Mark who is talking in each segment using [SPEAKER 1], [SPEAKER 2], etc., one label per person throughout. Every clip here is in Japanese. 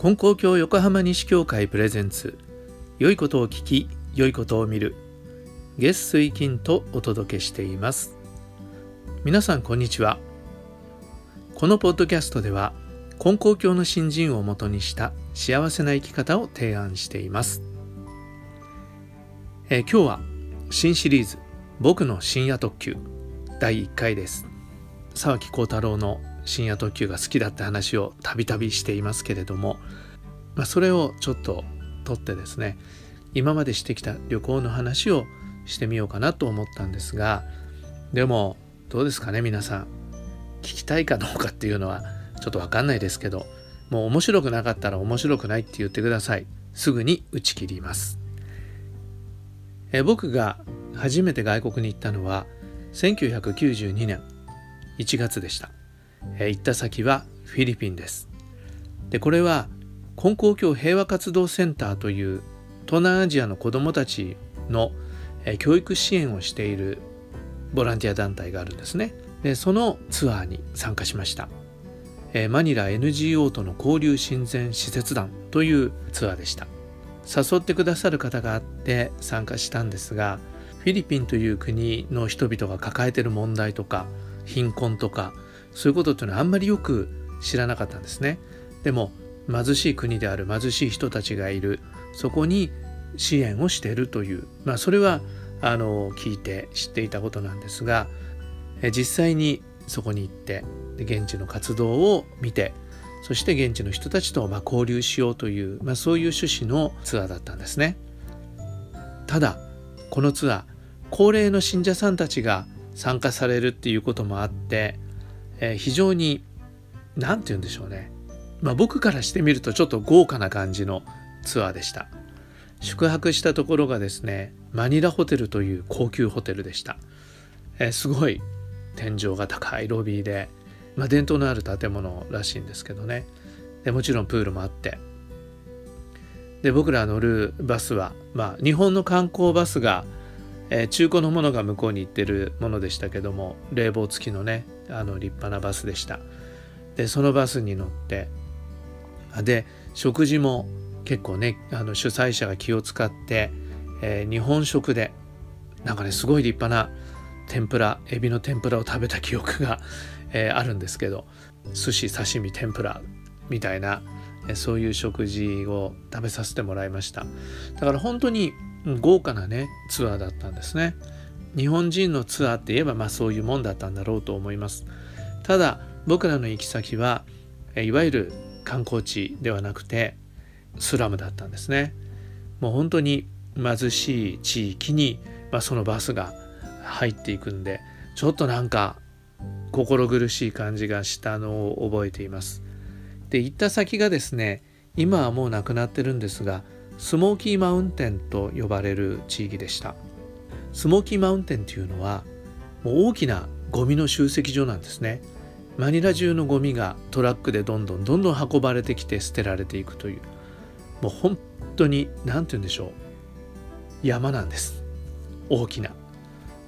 [SPEAKER 1] 金光教横浜西教会プレゼンツ。良いことを聞き良いことを見る。月水金とお届けしています。皆さんこんにちは。このポッドキャストでは金光教の新人をもとにした幸せな生き方を提案しています、えー、今日は新シリーズ僕の深夜特急第1回です。沢木幸太郎の深夜特急が好きだって話をたびたびしていますけれども、まあ、それをちょっと取ってですね今までしてきた旅行の話をしてみようかなと思ったんですがでもどうですかね皆さん。聞きたいかどうかっていうのはちょっと分かんないですけどもう面白くなかったら面白くないって言ってください。すぐに打ち切ります。え僕が初めて外国に行ったのは1992年1月でした。え行った先はフィリピンです。でこれは根高教平和活動センターという東南アジアの子どもたちの、教育支援をしているボランティア団体があるんですね。でそのツアーに参加しました。マニラ NGO との交流親善施設団というツアーでした。誘ってくださる方があって参加したんですがフィリピンという国の人々が抱えている問題とか貧困とかそういうことっていうのはあんまりよく知らなかったんですね。でも貧しい国である貧しい人たちがいるそこに支援をしているという、まあ、それはあの聞いて知っていたことなんですが実際にそこに行って現地の活動を見てそして現地の人たちとま交流しようという、まあ、そういう趣旨のツアーだったんですね。ただこのツアー高齢の信者さんたちが参加されるっていうこともあってえー、非常に何て言うんでしょうね、まあ、僕からしてみるとちょっと豪華な感じのツアーでした。宿泊したところがですねマニラホテルという高級ホテルでした、えー、すごい天井が高いロビーで、まあ、伝統のある建物らしいんですけどね。でもちろんプールもあって。で僕ら乗るバスは、まあ、日本の観光バスが、えー、中古のものが向こうに行ってるものでしたけども冷房付きのねあの立派なバスでしたでそのバスに乗ってで食事も結構ねあの主催者が気を使って、えー、日本食でなんかねすごい立派な天ぷらエビの天ぷらを食べた記憶が、えー、あるんですけど寿司刺身天ぷらみたいな、えー、そういう食事を食べさせてもらいましただから本当に豪華なねツアーだったんですね。日本人のツアーって言えばまあそういうもんだったんだろうと思います。ただ僕らの行き先はいわゆる観光地ではなくてスラムだったんですね。もう本当に貧しい地域に、まあ、そのバスが入っていくんでちょっとなんか心苦しい感じがしたのを覚えています。で行った先がですね今はもうなくなってるんですがスモーキーマウンテンと呼ばれる地域でした。スモーキーマウンテンっていうのはもう大きなゴミの集積所なんですね。マニラ中のゴミがトラックでどんどんどんどん運ばれてきて捨てられていくという。もう本当に何て言うんでしょう。山なんです。大きな。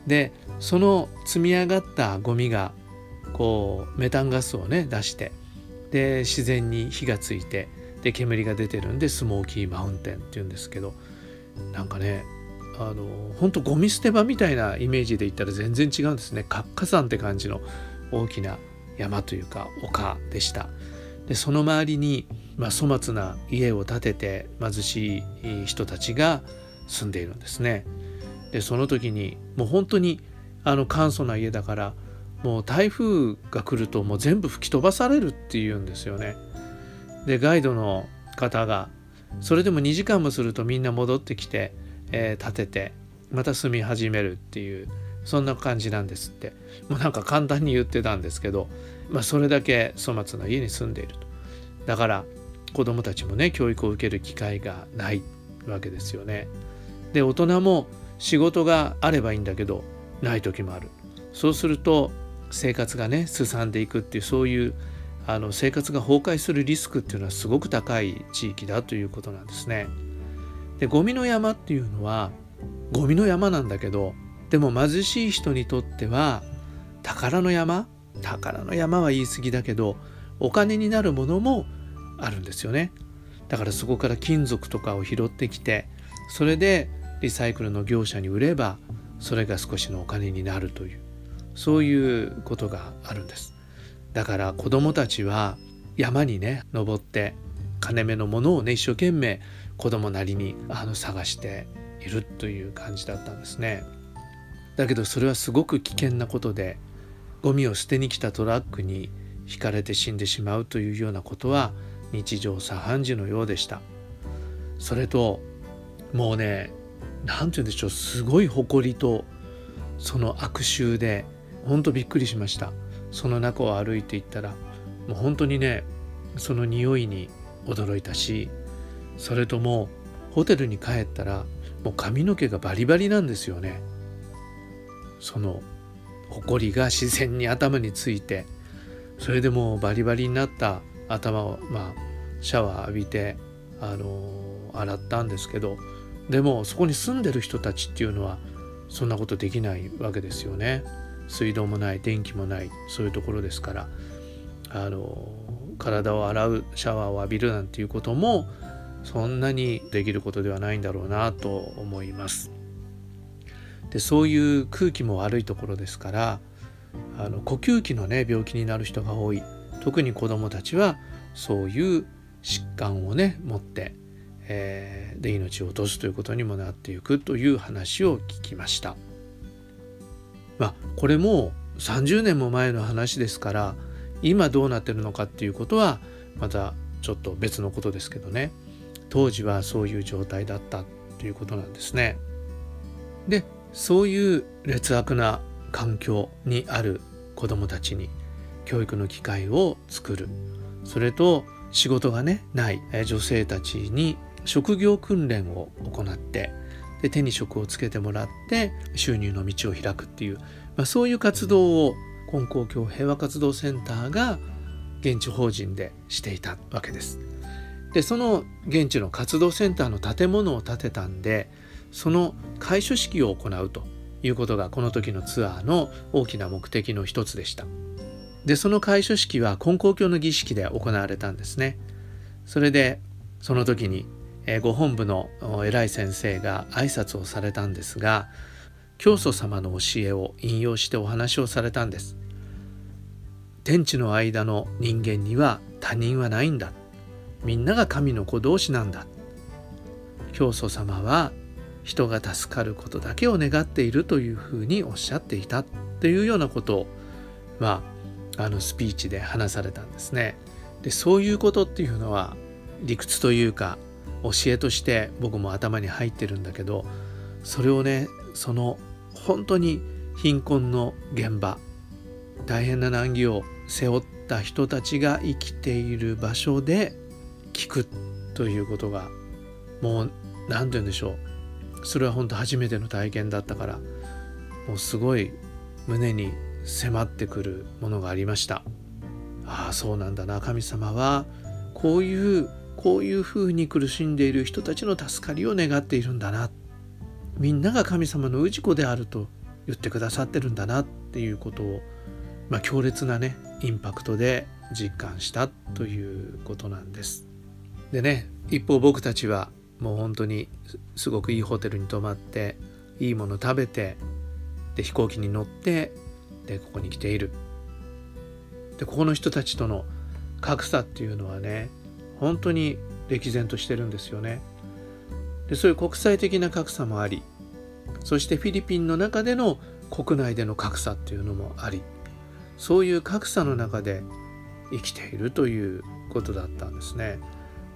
[SPEAKER 1] でその積み上がったゴミがこうメタンガスをね出してで自然に火がついてで煙が出てるんでスモーキーマウンテンっていうんですけどなんかねあの本当ゴミ捨て場みたいなイメージで言ったら全然違うんですね。活火山って感じの大きな山というか丘でした。でその周りに、まあ、粗末な家を建てて貧しい人たちが住んでいるんですね。でその時にもう本当にあの簡素な家だからもう台風が来るともう全部吹き飛ばされるっていうんですよね。でガイドの方がそれでも2時間もするとみんな戻ってきてえー、建ててまた住み始めるっていうそんな感じなんですって。もうなんか簡単に言ってたんですけど、まあ、それだけ粗末な家に住んでいると。だから子どもたちもね教育を受ける機会がないわけですよね。で大人も仕事があればいいんだけどない時もある。そうすると生活がねすさんでいくっていうそういうあの生活が崩壊するリスクっていうのはすごく高い地域だということなんですね。でゴミの山っていうのはゴミの山なんだけどでも貧しい人にとっては宝の山宝の山は言い過ぎだけどお金になるものもあるんですよね。だからそこから金属とかを拾ってきてそれでリサイクルの業者に売ればそれが少しのお金になるというそういうことがあるんですだから子どもたちは山にね登って金目のものをね一生懸命子供なりにあの探しているという感じだったんですね。だけどそれはすごく危険なことでゴミを捨てに来たトラックにひかれて死んでしまうというようなことは日常茶飯事のようでした。それともうね何て言うんでしょうすごい誇りとその悪臭で本当びっくりしました。その中を歩いていったらもう本当にねその匂いに驚いたしそれともホテルに帰ったらもう髪の毛がバリバリなんですよね。その埃が自然に頭について。それでもうバリバリになった頭をまあシャワー浴びてあの洗ったんですけどでもそこに住んでる人たちっていうのはそんなことできないわけですよね。水道もない電気もないそういうところですから。あの体を洗うシャワーを浴びるなんていうこともそんなにできることではないんだろうなと思います。でそういう空気も悪いところですからあの呼吸器のね病気になる人が多い特に子どもたちはそういう疾患をね持って、えー、で命を落とすということにもなっていくという話を聞きました。まあこれも30年も前の話ですから今どうなってるのかっていうことはまたちょっと別のことですけどね当時はそういう状態だったということなんですね。でそういう劣悪な環境にある子どもたちに教育の機会を作るそれと仕事がねない女性たちに職業訓練を行ってで手に職をつけてもらって収入の道を開くっていう、まあ、そういう活動を金光教平和活動センターが現地法人でしていたわけです。でその現地の活動センターの建物を建てたんでその開所式を行うということがこの時のツアーの大きな目的の一つでした。でその開所式は金光教の儀式で行われたんですね。それでその時にご本部の偉い先生が挨拶をされたんですが教祖様の教えを引用してお話をされたんです。天地の間の人間には他人はないんだみんなが神の子同士なんだ教祖様は人が助かることだけを願っているというふうにおっしゃっていたというようなことをまああのスピーチで話されたんですね。でそういうことっていうのは理屈というか教えとして僕も頭に入ってるんだけどそれをねその本当に貧困の現場大変な難儀を背負った人たちが生きている場所で聞くということがもう何て言うんでしょう。それは本当初めての体験だったからもうすごい胸に迫ってくるものがありました。ああそうなんだな。神様はこういうこういうふうに苦しんでいる人たちの助かりを願っているんだな。みんなが神様の氏子であると言ってくださってるんだなっていうことを、まあ、強烈なねインパクトで実感したということなんです。でね一方僕たちはもう本当にすごくいいホテルに泊まっていいもの食べてで飛行機に乗ってでここに来ているでここの人たちとの格差っていうのはね本当に歴然としてるんですよねでそういう国際的な格差もありそしてフィリピンの中での国内での格差っていうのもありそういう格差の中で生きているということだったんですね。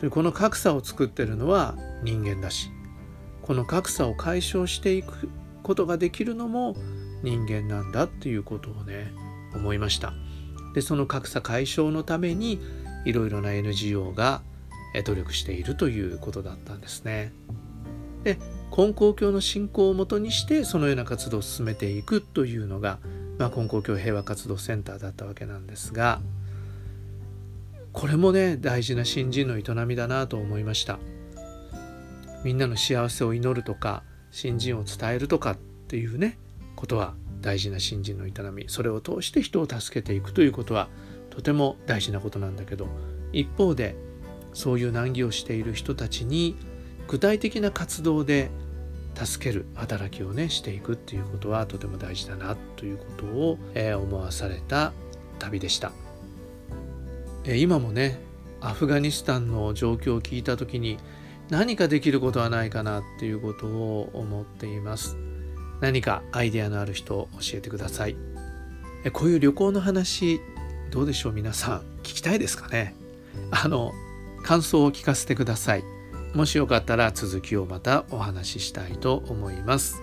[SPEAKER 1] でこの格差を作ってるのは人間だし。この格差を解消していくことができるのも人間なんだっていうことをね思いました。でその格差解消のためにいろいろな NGO が努力しているということだったんですね。で根高教の信仰をもとにしてそのような活動を進めていくというのが、まあ、根高教平和活動センターだったわけなんですがこれもね大事な新人の営みだなと思いました。みんなの幸せを祈るとか新人を伝えるとかっていうねことは大事な新人の営み。それを通して人を助けていくということはとても大事なことなんだけど一方でそういう難儀をしている人たちに具体的な活動で助ける働きをねしていくっていうことはとても大事だなということを、えー、思わされた旅でした、今もねアフガニスタンの状況を聞いた時に何かできることはないかなっていうことを思っています。何かアイデアのある人を教えてください。こういう旅行の話どうでしょう皆さん。聞きたいですかね。あの感想を聞かせてください。もしよかったら続きをまたお話ししたいと思います。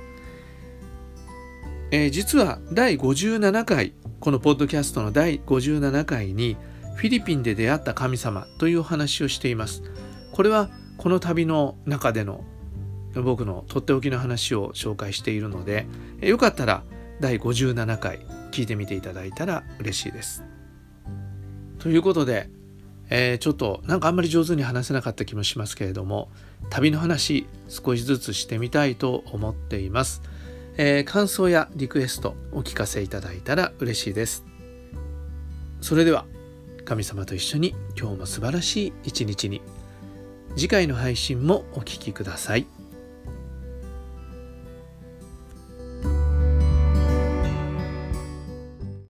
[SPEAKER 1] えー、実は第57回このポッドキャストの第57回にフィリピンで出会った神様という話をしています。これはこの旅の中での僕のとっておきの話を紹介しているのでよかったら第57回聞いてみていただいたら嬉しいです。ということでえー、ちょっとなんかあんまり上手に話せなかった気もしますけれども旅の話少しずつしてみたいと思っています、えー、感想やリクエストお聞かせいただいたら嬉しいですそれでは神様と一緒に今日も素晴らしい一日に次回の配信もお聴きください。